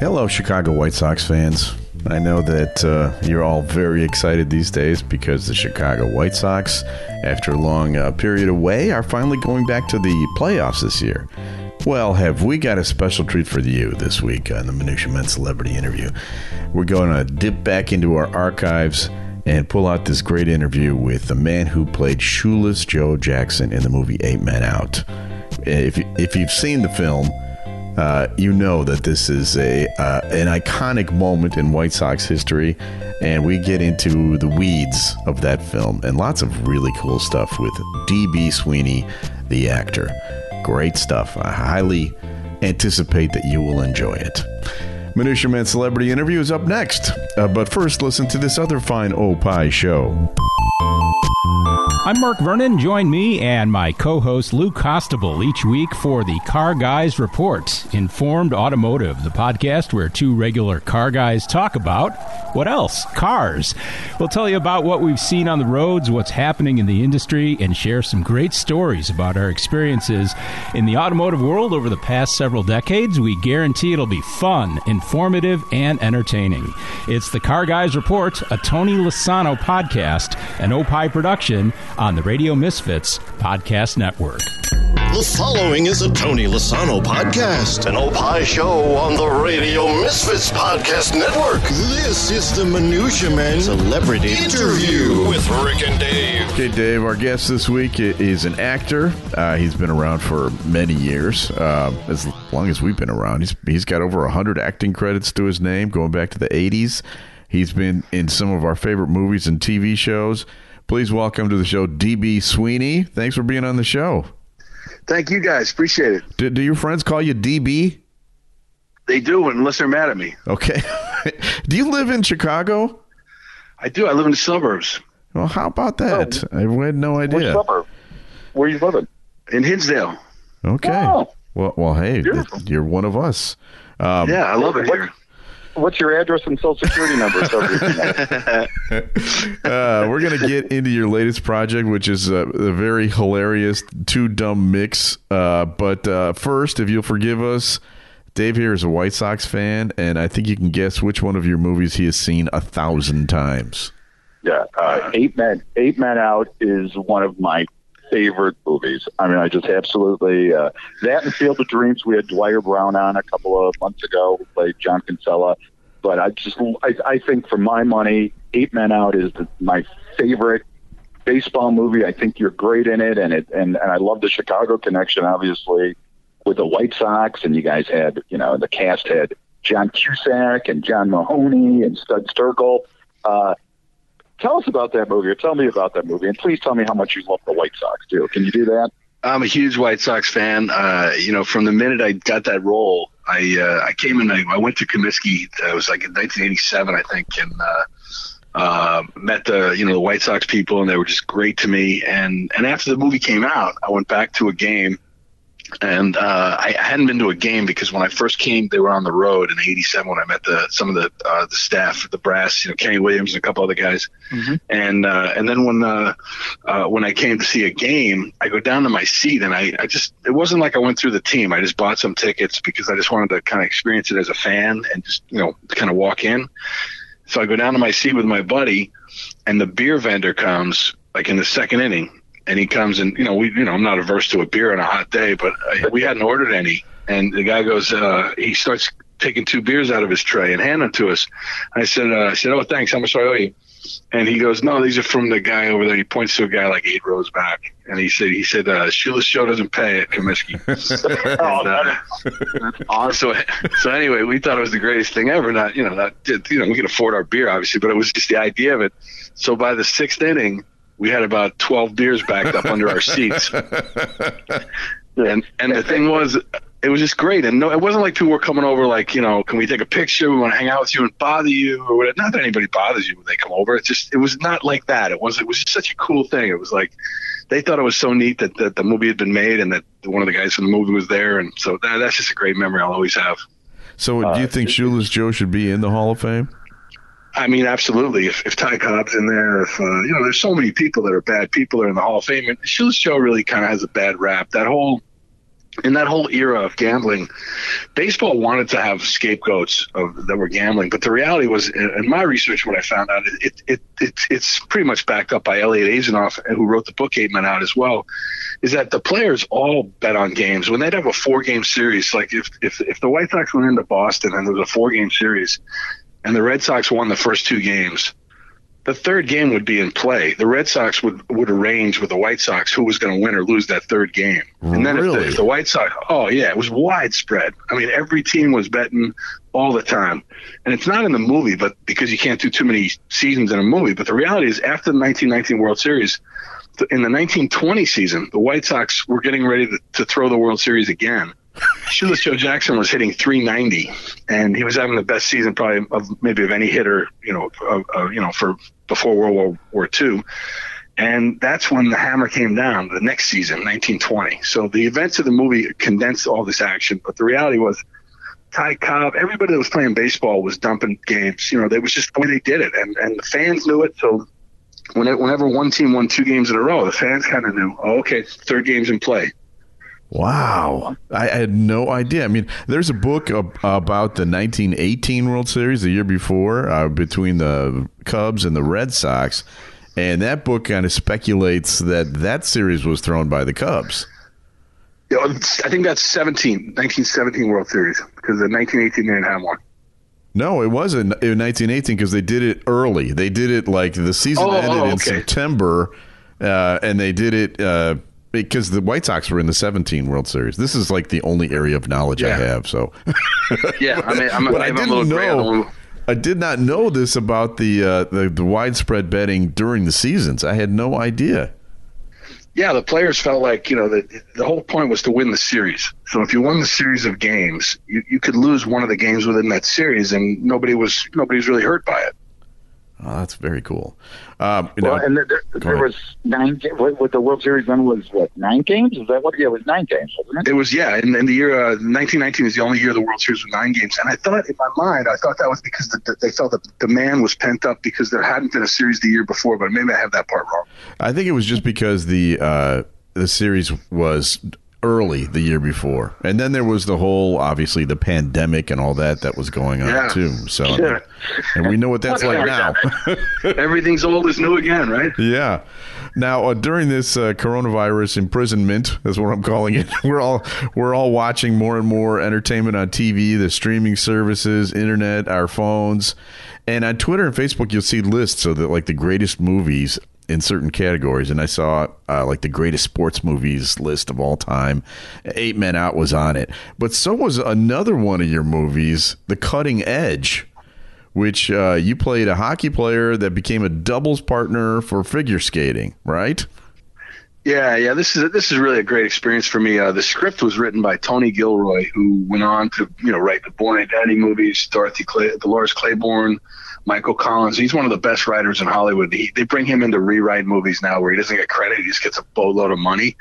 Hello, Chicago White Sox fans. I know that uh, you're all very excited these days because the Chicago White Sox, after a long uh, period away, are finally going back to the playoffs this year. Well, have we got a special treat for you this week on the Minutia Men Celebrity Interview? We're going to dip back into our archives and pull out this great interview with the man who played Shoeless Joe Jackson in the movie Eight Men Out. If, if you've seen the film, uh, you know that this is a uh, an iconic moment in White Sox history, and we get into the weeds of that film and lots of really cool stuff with D.B. Sweeney, the actor. Great stuff. I highly anticipate that you will enjoy it. Minutia Man Celebrity Interview is up next, uh, but first, listen to this other fine Opie show. I'm Mark Vernon. Join me and my co host Lou Costable each week for the Car Guys Report, Informed Automotive, the podcast where two regular car guys talk about what else? Cars. We'll tell you about what we've seen on the roads, what's happening in the industry, and share some great stories about our experiences in the automotive world over the past several decades. We guarantee it'll be fun, informative, and entertaining. It's the Car Guys Report, a Tony Lasano podcast, an Opie production on the Radio Misfits Podcast Network. The following is a Tony Lasano podcast, an Opie show on the Radio Misfits Podcast Network. This is the Minutia Men Celebrity Interview with Rick and Dave. Okay, Dave, our guest this week is an actor. Uh, he's been around for many years, uh, as long as we've been around. He's, he's got over 100 acting credits to his name going back to the 80s. He's been in some of our favorite movies and TV shows. Please welcome to the show DB Sweeney. Thanks for being on the show. Thank you guys. Appreciate it. Do, do your friends call you DB? They do, unless they're mad at me. Okay. do you live in Chicago? I do. I live in the suburbs. Well, how about that? Oh. I had no idea. suburb? Where are you living? In Hinsdale. Okay. Oh. Well, well, hey, Beautiful. you're one of us. Um, Yeah, I love it here. What's your address and social security number? So we can- uh, we're going to get into your latest project, which is uh, a very hilarious two dumb mix. Uh, but uh, first, if you'll forgive us, Dave here is a White Sox fan, and I think you can guess which one of your movies he has seen a thousand times. yeah, uh, Eight Men. Eight Men Out is one of my favorite movies. I mean, I just absolutely uh, that and Field of Dreams. We had Dwier Brown on a couple of months ago, who played John Kinsella. But I just, I, I think for my money, Eight Men Out is the, my favorite baseball movie. I think you're great in it, and it, and, and I love the Chicago connection, obviously, with the White Sox. And you guys had, you know, the cast had John Cusack and John Mahoney and Studs Terkel. Uh, tell us about that movie, or tell me about that movie, and please tell me how much you love the White Sox too. Can you do that? I'm a huge White Sox fan. Uh, you know, from the minute I got that role, I uh, I came in. I, I went to Comiskey. Uh, it was like in 1987, I think, and uh, uh, met the you know the White Sox people, and they were just great to me. And and after the movie came out, I went back to a game, and uh, I, hadn't been to a game because when I first came, they were on the road in '87 when I met the some of the uh, the staff, the brass, you know, Kenny Williams and a couple other guys. And uh, and then when uh, uh, when I came to see a game, I go down to my seat and I, I just it wasn't like I went through the team. I just bought some tickets because I just wanted to kind of experience it as a fan and just you know kind of walk in. So I go down to my seat with my buddy, and the beer vendor comes like in the second inning, and he comes and you know we you know I'm not averse to a beer on a hot day, but I, we hadn't ordered any, and the guy goes uh, he starts taking two beers out of his tray and handing them to us. I said uh, I said oh thanks how much do I owe you? And he goes, no, these are from the guy over there. He points to a guy like eight rows back, and he said, he said, uh, Shoeless Joe doesn't pay at Comiskey. Oh, And, uh, awesome. so, so anyway, we thought it was the greatest thing ever. Not, you know, not, you know, we could afford our beer, obviously, but it was just the idea of it. So by the sixth inning, we had about 12 beers backed up under our seats. And, and the thing was, it was just great. And no, it wasn't like people were coming over like, you know, can we take a picture? We want to hang out with you and bother you or whatever. Not that anybody bothers you when they come over. It's just, it was not like that. It was, it was just such a cool thing. It was like, they thought it was so neat that, that the movie had been made and that one of the guys from the movie was there. And so that, that's just a great memory I'll always have. So, Uh, do you think Shoeless Joe should be in the Hall of Fame? I mean, absolutely. If, if Ty Cobb's in there, if, uh, you know, there's so many people that are bad people that are in the Hall of Fame. And Shoeless Joe really kind of has a bad rap. That whole in that whole era of gambling, baseball wanted to have scapegoats of, that were gambling, but the reality was, in my research, what I found out, it, it, it it's pretty much backed up by Eliot Asinof, who wrote the book Eight Men Out as well, is that the players all bet on games. When they'd have a four game series, like if, if, if the White Sox went into Boston and there was a four game series, and the Red Sox won the first two games, the third game would be in play. The Red Sox would, would arrange with the White Sox who was going to win or lose that third game. And then really? if, the, if the White Sox, oh yeah, it was widespread. I mean, every team was betting all the time. And it's not in the movie, but because you can't do too many seasons in a movie. But the reality is, after the 1919 World Series, in the 1920 season, the White Sox were getting ready to, to throw the World Series again. Shoeless Joe Jackson was hitting 390, and he was having the best season probably of maybe of any hitter, you know, uh, you know, for before World War, War II. And that's when the hammer came down the next season, 1920. So the events of the movie condensed all this action, but the reality was Ty Cobb, everybody that was playing baseball was dumping games. You know, that was just the way they did it, and and the fans knew it. So whenever one team won two games in a row, the fans kind of knew, oh, okay, third game's in play. Wow. I had no idea. I mean, there's a book ab- about the 1918 World Series the year before uh, between the Cubs and the Red Sox. And that book kind of speculates that that series was thrown by the Cubs. Know, I think that's 17, 1917 World Series because the 1918 they didn't have one. No, it wasn't in 1918 because they did it early. They did it like the season Oh, ended oh, in. September, uh, and they did it uh, because the White Sox were in the 17 World Series. This is like the only area of knowledge I have. So, Yeah, I mean, I'm, but I I'm a didn't little gray on the know. I did not know this about the, uh, the the widespread betting during the seasons. I had no idea. yeah, the players felt like you know the the whole point was to win the series. So if you won the series of games, you, you could lose one of the games within that series, and nobody was nobody was really hurt by it. Oh, that's very cool. Um, you Well, know, and there, there, there was nine. ga- What, what the World Series then was what nine games? Is that what? Yeah, it was nine games, wasn't it? It was yeah, and, and the year uh, 1919 is the only year the World Series was nine games, and I thought in my mind I thought that was because the, the, they felt that the demand was pent up because there hadn't been a series the year before, but maybe I have that part wrong. I think it was just because the uh, the series was early the year before, and then there was the whole obviously the pandemic and all that that was going on Yeah. too. So, Yeah. and we know what that's like now. Everything's old is new again, right? yeah. Now uh, during this uh, coronavirus imprisonment, is what I'm calling it. We're all we're all watching more and more entertainment on TV, the streaming services, internet, our phones, and on Twitter and Facebook, you'll see lists of the like the greatest movies in certain categories. And I saw uh, like the greatest sports movies list of all time. Eight Men Out was on it, but so was another one of your movies, The Cutting Edge which uh, you played a hockey player that became a doubles partner for figure skating, right? Yeah, yeah. This is this is really a great experience for me. Uh, the script was written by Tony Gilroy, who went on to you know write the Bourne Identity movies, Dorothy Clay, Dolores Claiborne, Michael Collins. He's one of the best writers in Hollywood. He, they bring him in to rewrite movies now where he doesn't get credit; he just gets a boatload of money.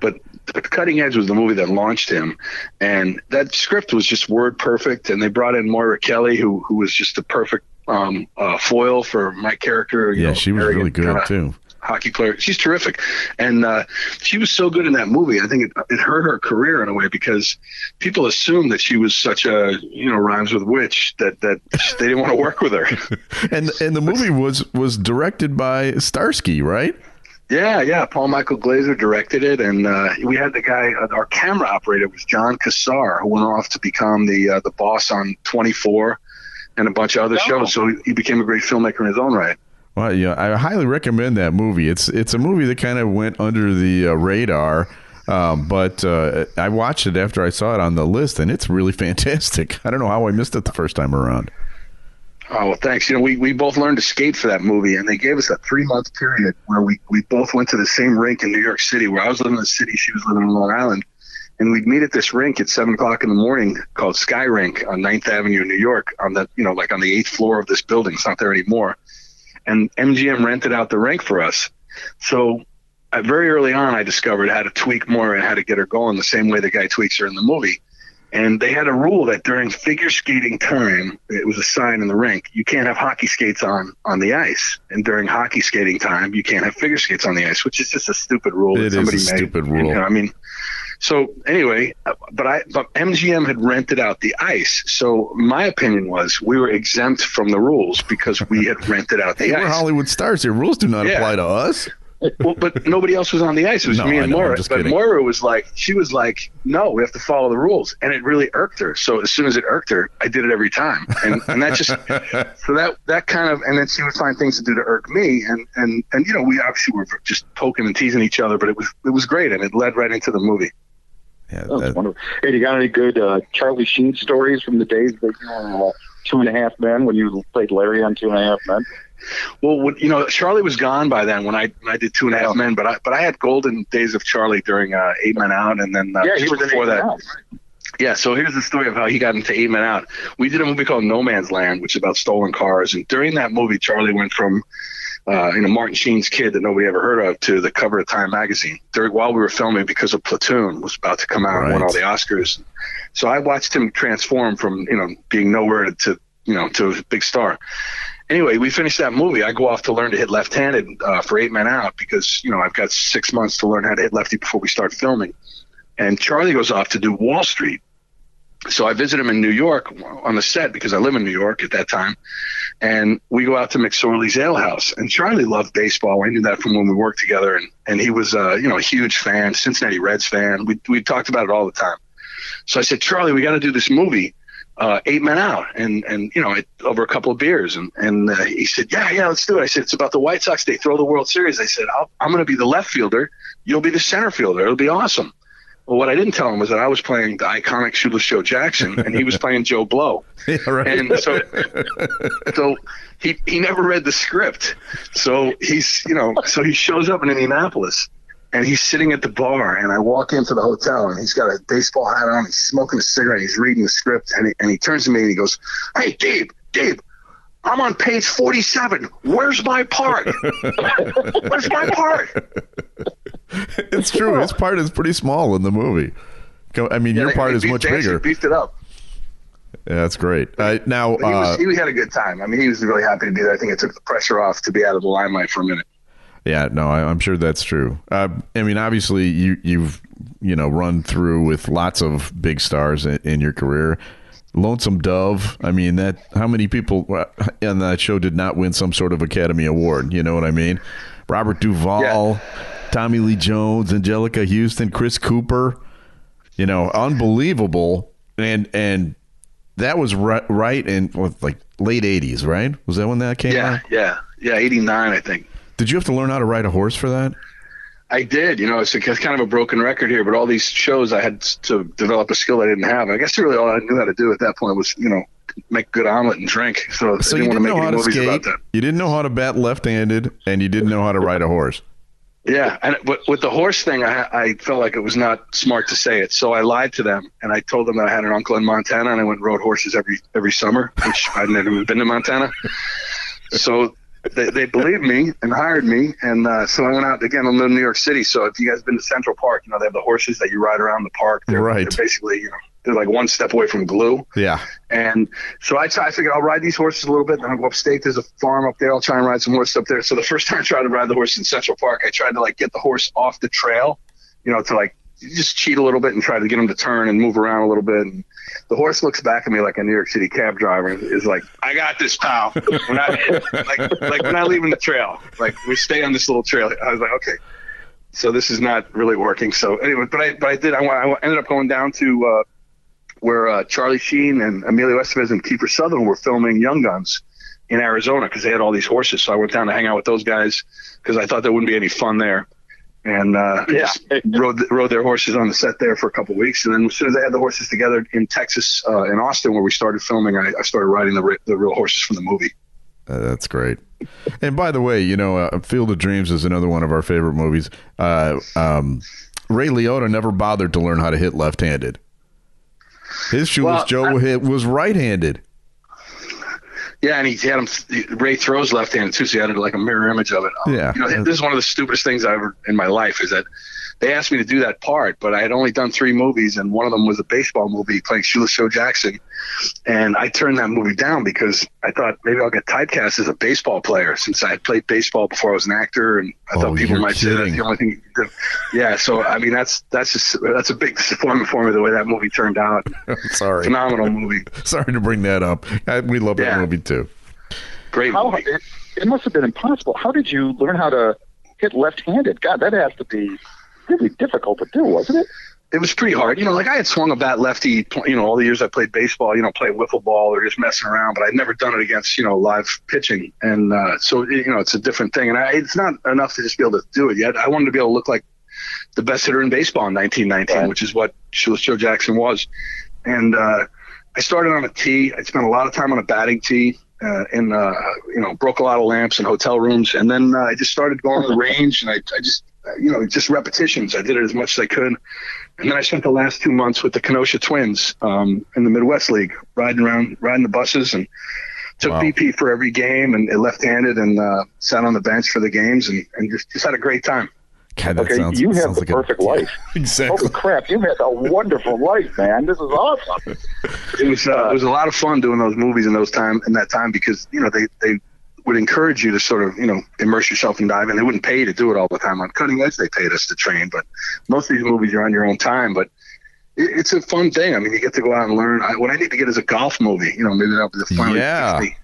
But the Cutting Edge was the movie that launched him, and that script was just word perfect. And they brought in Moira Kelly, who who was just the perfect um, uh, foil for my character. you Yeah, know, she was really good kinda- too. Hockey player. She's terrific, and uh, she was so good in that movie. I think it, it hurt her career in a way because people assumed that she was such a you know rhymes with witch that that they didn't want to work with her. And and the movie was was directed by Starsky, right? yeah, yeah. Paul Michael Glaser directed it, and uh, we had the guy. Uh, our camera operator was Jon Cassar, who went off to become the uh, the boss on 24 and a bunch of other shows. So he, he became a great filmmaker in his own right. Well, yeah, I highly recommend that movie. It's it's a movie that kind of went under the uh, radar. Um, but uh, I watched it after I saw it on the list, and it's really fantastic. I don't know how I missed it the first time around. Oh, well, thanks. You know, we, we both learned to skate for that movie, and they gave us a three month period where we, we both went to the same rink in New York City, where I was living in the city, she was living in Long Island. And we'd meet at this rink at seven o'clock in the morning called Sky Rink on 9th Avenue in New York, on the, you know, like on the eighth floor of this building. It's not there anymore. And MGM rented out the rink for us. So very early on, I discovered how to tweak more and how to get her going the same way the guy tweaks her in the movie. And they had a rule that during figure skating time, it was a sign in the rink, you can't have hockey skates on on the ice. And during hockey skating time, you can't have figure skates on the ice, which is just a stupid rule. It that is somebody a made. stupid You rule. know, I mean, So anyway, uh, but I but MGM had rented out the ice. So my opinion was we were exempt from the rules because we had rented out the Hey, ice. we're Hollywood stars here. Rules do not Yeah. apply to us. well, but nobody else was on the ice. It was No, me and know, Moira. But kidding. Moira was like, she was like, no, we have to follow the rules, and it really irked her. So as soon as it irked her, I did it every time, and and that just so that that kind of, and then she would find things to do to irk me, and and and you know, we obviously were just poking and teasing each other, but it was it was great, and it led right into the movie. Yeah, that's that- wonderful. Hey, you got any good uh, Charlie Sheen stories from the days that you were uh, Two and a Half Men when you played Larry on Two and a Half Men? Well, when, you know, Charlie was gone by then when I when I did Two and a Half Men, but I but I had golden days of Charlie during uh, Eight Men Out, and then uh, yeah, he was before that. Men Out. Yeah, so here's the story of how he got into Eight Men Out. We did a movie called No Man's Land, which is about stolen cars, and during that movie, Charlie went from uh, you know Martin Sheen's kid that nobody ever heard of to the cover of Time magazine. During while we were filming, because of Platoon was about to come out and won all the Oscars. So I watched him transform from you know being nowhere to you know to a big star. Anyway, we finished that movie. I go off to learn to hit left-handed uh, for Eight Men Out because you know I've got six months to learn how to hit lefty before we start filming. And Charlie goes off to do Wall Street. So I visit him in New York on the set because I live in New York at that time. And we go out to McSorley's Ale House. And Charlie loved baseball. I knew that from when we worked together. And, and he was, uh, you know, a huge fan, Cincinnati Reds fan. We, we talked about it all the time. So I said, Charlie, we got to do this movie, uh, Eight Men Out. And, and you know, it, over a couple of beers. And, and uh, he said, yeah, yeah, let's do it. I said, it's about the White Sox. They throw the World Series. I said, I'll, I'm going to be the left fielder. You'll be the center fielder. It'll be awesome. Well, what I didn't tell him was that I was playing the iconic Shoeless Joe Jackson, and he was playing Joe Blow. yeah, right. And so, so he he never read the script. So he's you know so he shows up in Indianapolis, and he's sitting at the bar, and I walk into the hotel, and he's got a baseball hat on, he's smoking a cigarette, he's reading the script, and he, and he turns to me and he goes, "Hey, Dave, Dave." I'm on page 47. Where's my part? Where's my part? it's true. His part is pretty small in the movie. I mean, your They- part they is beefed- much bigger. Beefed it up. Yeah, that's great. Uh, now, he, uh, was, he had a good time. I mean, he was really happy to be there. I think it took the pressure off to be out of the limelight for a minute. Yeah, no, I, I'm sure that's true. Uh, I mean, obviously, you you've you know run through with lots of big stars in, in your career. Lonesome Dove. I mean, that how many people on that show did not win some sort of Academy Award? You know what I mean? Robert Duvall, Yeah. Tommy Lee Jones, Anjelica Huston, Chris Cooper. You know, unbelievable. And and that was right, right in what, like late '80s, right? Was that when that came Yeah, out? yeah, yeah. Eighty nine, I think. Did you have to learn how to ride a horse for that? I did. You know, it's, a, it's kind of a broken record here, but all these shows I had to develop a skill I didn't have. I guess really all I knew how to do at that point was, you know, make good omelet and drink. So, So I you didn't didn't want to know make how any to movies skate. about that. You didn't know how to bat left-handed, and you didn't know how to ride a horse. Yeah, and with, with the horse thing, I, I felt like it was not smart to say it, so I lied to them and I told them that I had an uncle in Montana and I went and rode horses every every summer, which I'd never even been to Montana. So they, they believed me and hired me, and uh, so I went out again. I live in New York City, so if you guys been to Central Park, you know they have the horses that you ride around the park. They're, Right. They're basically, you know, they're like one step away from glue. Yeah. And so I, I figured I'll ride these horses a little bit. Then I'll go upstate. There's a farm up there. I'll try and ride some horses up there. So the first time I tried to ride the horse in Central Park, I tried to like get the horse off the trail, you know, to like just cheat a little bit and try to get him to turn and move around a little bit. And the horse looks back at me like a New York City cab driver and is like, "I got this, pal." We're not like like we're not leaving the trail. Like we stay on this little trail. I was like, okay. So this is not really working. So anyway, but I but I did. I, I ended up going down to. Uh, where uh, Charlie Sheen and Emilio Estevez and Kiefer Sutherland were filming Young Guns in Arizona because they had all these horses. So I went down to hang out with those guys because I thought there wouldn't be any fun there. And uh, Yeah. just rode rode their horses on the set there for a couple of weeks, and then as soon as they had the horses together in Texas, uh, in Austin, where we started filming, I, I started riding the the real horses from the movie. Uh, that's great. And by the way, you know, uh, Field of Dreams is another one of our favorite movies. Uh, um, Ray Liotta never bothered to learn how to hit left-handed. His shoeless Well, Joe I- was right-handed. Yeah, and he had him. Ray throws left-handed too, so he had it like a mirror image of it. Um, Yeah. you know, this is one of the stupidest things I ever in my life is that they asked me to do that part, but I had only done three movies, and one of them was a baseball movie playing Shoeless Joe Jackson, and I turned that movie down because I thought maybe I'll get typecast as a baseball player since I had played baseball before I was an actor, and I Oh, thought people you're might say that's the only thing. You could do. Yeah, so I mean that's that's just that's a big disappointment for me the way that movie turned out. Sorry. Phenomenal movie, Sorry to bring that up. I, we love that movie too. great How movie. it, it must have been impossible. How did you learn how to hit left-handed? God, that has to be really difficult to do, wasn't it? it was pretty hard. You know, like I had swung a bat lefty, you know, all the years I played baseball, you know, playing wiffle ball or just messing around, but I'd never done it against, you know, live pitching. And uh, so, you know, it's a different thing. And I, it's not enough to just be able to do it yet. I wanted to be able to look like the best hitter in baseball in 1919, Right. which is what Joe Jackson was. And uh, I started on a tee. I spent a lot of time on a batting tee. Uh, and uh, you know, broke a lot of lamps in hotel rooms, and then uh, I just started going to the range, and I, I just, you know, just repetitions. I did it as much as I could, and then I spent the last two months with the Kenosha Twins um, in the Midwest League, riding around, riding the buses, and took Wow. BP for every game, and left-handed, and uh, sat on the bench for the games, and, and just just had a great time. God, that Okay, sounds, you have sounds the like a- perfect life. Exactly. Holy crap, you had a wonderful life, man. This is awesome. It was uh, it was a lot of fun doing those movies in those time in that time because you know they they would encourage you to sort of you know immerse yourself and dive in diving. They wouldn't pay you to do it all the time on Cutting Edge. They paid us to train, but most of these movies you're on your own time. But it, it's a fun thing. I mean, you get to go out and learn. I, what I need to get is a golf movie. You know, maybe that'll be the finally Yeah. fix me-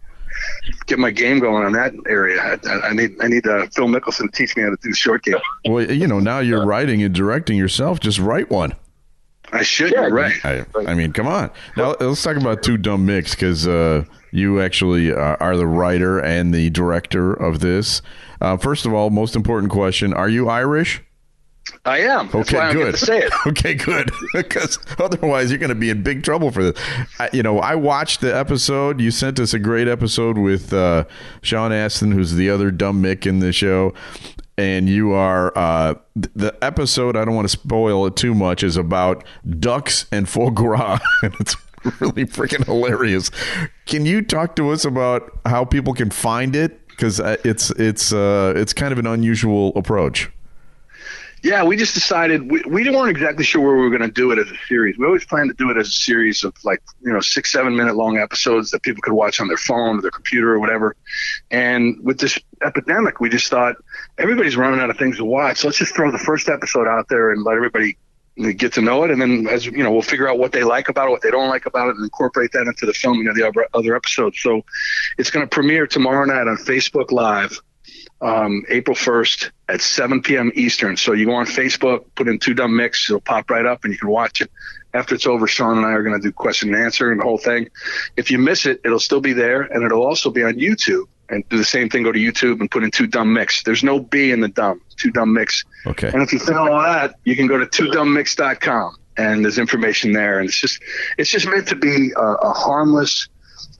Get my game going on that area. I, I I need I need uh, Phil Mickelson to teach me how to do short game. Well, you know, now you're writing and directing yourself. Just write one. I should. Yeah, right. I, I mean, come on. Now let's talk about two dumb mix because uh, you actually are, are the writer and the director of this. Uh, first of all, most important question: Are you Irish? I am. Okay, I good. get to say it. okay, good. Because otherwise, you're going to be in big trouble for this. I, you know, I watched the episode. You sent us a great episode with uh, Sean Astin, who's the other dumb Mick in the show. And you are uh, the episode. I don't want to spoil it too much. Is about ducks and foie gras, and it's really freaking hilarious. Can you talk to us about how people can find it? Because it's it's uh, it's kind of an unusual approach. Yeah, we just decided we, we weren't exactly sure where we were going to do it as a series. We always planned to do it as a series of like you know six seven minute long episodes that people could watch on their phone or their computer or whatever. And with this epidemic, we just thought everybody's running out of things to watch. So let's just throw the first episode out there and let everybody get to know it. And then as you know, we'll figure out what they like about it, what they don't like about it, and incorporate that into the filming of the other- episodes. So it's going to premiere tomorrow night on Facebook Live um, April 1st at 7 p.m. Eastern. So you go on Facebook, put in Two Dumb Mix, it'll pop right up and you can watch it. After it's over, Sean and I are going to do question and answer and the whole thing. If you miss it, it'll still be there and it'll also be on YouTube. And do the same thing. Go to YouTube and put in Two Dumb Mix. There's no B in the dumb. Two Dumb Mix. Okay. And if you fail all that, you can go to twodummmix.com and there's information there. And it's just, it's just meant to be a, a harmless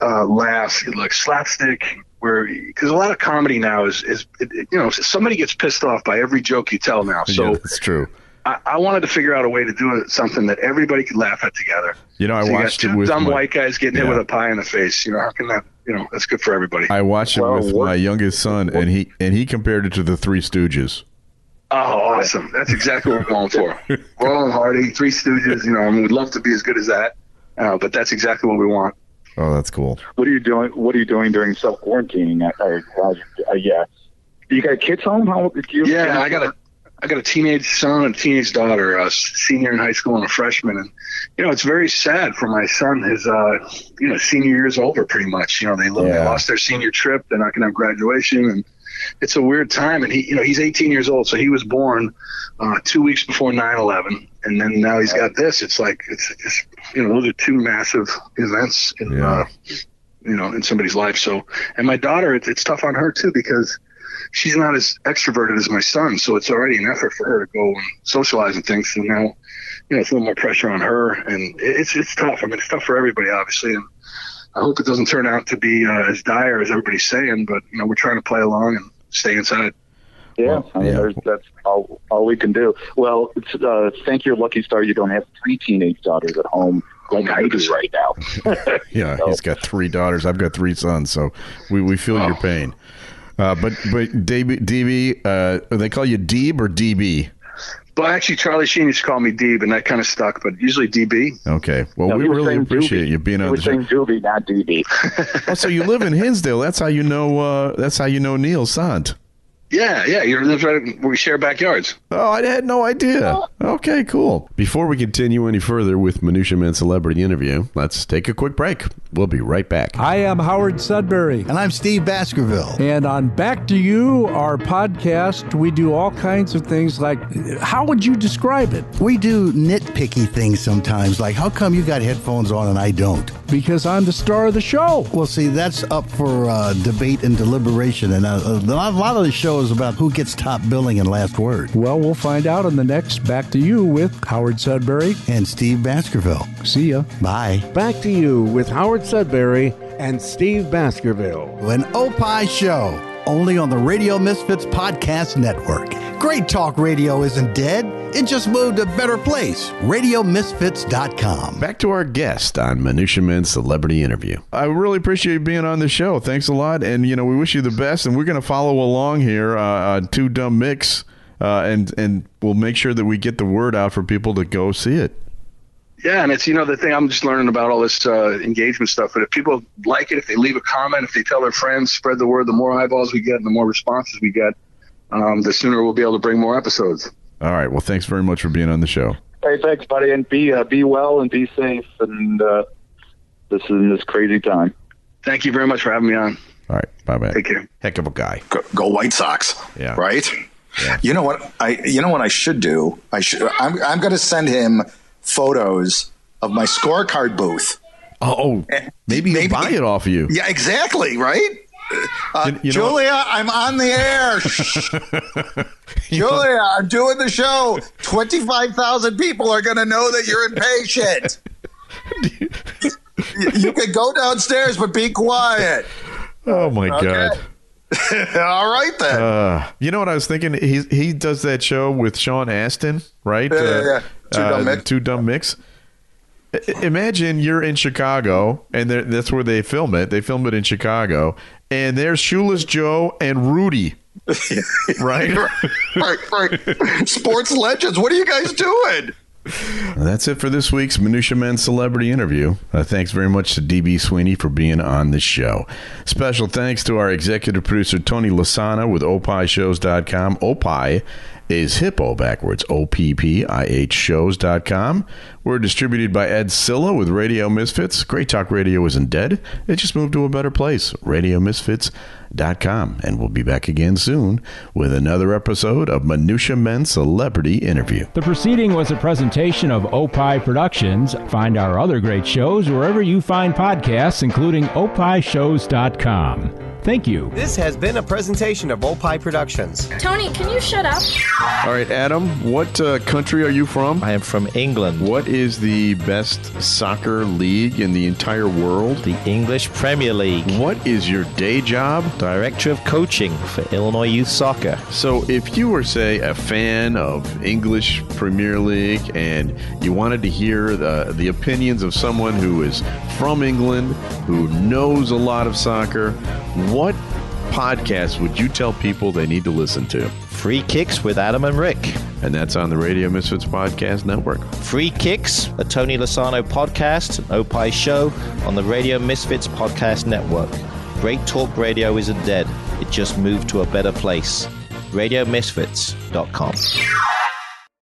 uh, laugh, like slapstick. Where because a lot of comedy now is is it, it- you know somebody gets pissed off by every joke you tell now. So yeah, that's true. I, I wanted to figure out a way to do it, something that everybody could laugh at together. You know, I So you got watched two it with dumb my, white guys getting hit with a pie in the face. You know how can that? You know that's good for everybody. I watched it with what- my youngest son, and he and he compared it to the Three Stooges. Oh, awesome! That's exactly what we're going for. Laurel and Hardy, Three Stooges. You know, I mean, we'd love to be as good as that, uh, but that's exactly what we want. Oh, that's cool. What are you doing? What are you doing during self quarantining? Uh, uh, uh, yeah, you got kids home? How do you? Yeah, I got a I got a teenage son and a teenage daughter, a senior in high school and a freshman, and you know it's very sad for my son. His uh, you know senior year's over pretty much. You know they, lo- they lost their senior trip. They're not going to have graduation, and it's a weird time. And he you know he's 18 years old, so he was born uh, two weeks before 9/11, and then now he's got this. It's like it's, it's you know those are two massive events in Yeah. uh, you know in somebody's life. So and my daughter, it's, it's tough on her too because she's not as extroverted as my son, so it's already an effort for her to go and socialize and things. So now, you know, it's a little more pressure on her, and it's it's tough. I mean, it's tough for everybody, obviously, and I hope it doesn't turn out to be uh, as dire as everybody's saying. But you know, we're trying to play along and stay inside. Yeah, Well, I mean, yeah. There's, that's all, all we can do. Well, it's, uh, thank your lucky star you don't have three teenage daughters at home like I do right now. Yeah, So- he's got three daughters. I've got three sons, so we, we feel your pain. Uh, but but DB, DB uh, they call you Deeb or DB? But actually, Charlie Sheen used to call me Deeb, and that kind of stuck. But usually DB. Okay. Well, No, we really appreciate Doobie. you being on the was show. Doobie, not DB. Oh, so you live in Hinsdale. That's how you know. Uh, that's how you know Neil Sant. Yeah, yeah. You're lives right where we share backyards. Oh, I had no idea. Okay, cool. Before we continue any further with Minutia Man Celebrity Interview, let's take a quick break. We'll be right back. I am Howard Sudbury. And I'm Steve Baskerville. And on Back to You, our podcast, we do all kinds of things like how would you describe it? We do nitpicky things sometimes, like how come you got headphones on and I don't? Because I'm the star of the show. Well, see, that's up for uh, debate and deliberation, and uh, a lot of the show is about who gets top billing and last word. Well, we'll find out in the next Back to You with Howard Sudbury. And Steve Baskerville. See ya. Bye. Back to you with Howard Sudbury and Steve Baskerville. An Opie Show, only on the Radio Misfits Podcast Network. Great Talk Radio isn't dead, it just moved to a better place. RadioMisfits.com. Back to our guest on Minutia Man Celebrity Interview. I really appreciate you being on the show. Thanks a lot, and you know we wish you the best. And we're going to follow along here uh, on Two Dumb Mix, uh, and and we'll make sure that we get the word out for people to go see it. Yeah, and it's you know the thing I'm just learning about all this uh, engagement stuff. But if people like it, if they leave a comment, if they tell their friends, spread the word. The more eyeballs we get, and the more responses we get, um, the sooner we'll be able to bring more episodes. All right. Well, thanks very much for being on the show. hey, thanks, buddy, and be uh, be well and be safe. And uh, this is in this crazy time. Thank you very much for having me on. All right. Bye bye. Take care. Heck of a guy. go, go White Sox. Yeah. Right. Yeah. You know what I? You know what I should do? I should. I'm. I'm going to send him photos of my scorecard booth. Oh, oh maybe he'll Maybe- buy it off you. Yeah, exactly. Right. Uh, You- you know Julia, I'm on the air. Julia, I'm doing the show. Twenty-five thousand people are going to know that you're impatient. you, you can go downstairs, but be quiet. Oh my god. All right then. Uh, you know what I was thinking? He he does that show with Sean Astin, right? Yeah, yeah, yeah. Two uh, Dumb Mix. Two Dumb Mix. I- Imagine you're in Chicago, and that's where they film it. They film it in Chicago, and there's Shoeless Joe and Rudy, right? right, right. Sports legends. What are you guys doing? That's it for this week's Minutia Men Celebrity Interview. Uh, thanks very much to DB Sweeney for being on the show. Special thanks to our executive producer, Tony Lasana with opishows.com. Opie is hippo backwards, O-P-P-I-H shows.com. We're distributed by Ed Silla with Radio Misfits. Great Talk Radio isn't dead. It just moved to a better place, radiomisfits.com. And we'll be back again soon with another episode of Minutia Men Celebrity Interview. The proceeding was a presentation of Opie Productions. Find our other great shows wherever you find podcasts, including opishows.com. Thank you. This has been a presentation of Opie Productions. Tony, can you shut up? All right, Adam, what uh, country are you from? I am from England. What is the best soccer league in the entire world? The English Premier League. What is your day job? Director of Coaching for Illinois Youth Soccer. So, if you were, say, a fan of English Premier League and you wanted to hear the, the opinions of someone who is from England, who knows a lot of soccer, what podcast would you tell people they need to listen to? Free Kicks with Adam and Rick. And that's on the Radio Misfits Podcast Network. Free Kicks, a Tony Lasano podcast, an Opie show on the Radio Misfits Podcast Network. Great Talk Radio isn't dead, it just moved to a better place. RadioMisfits.com.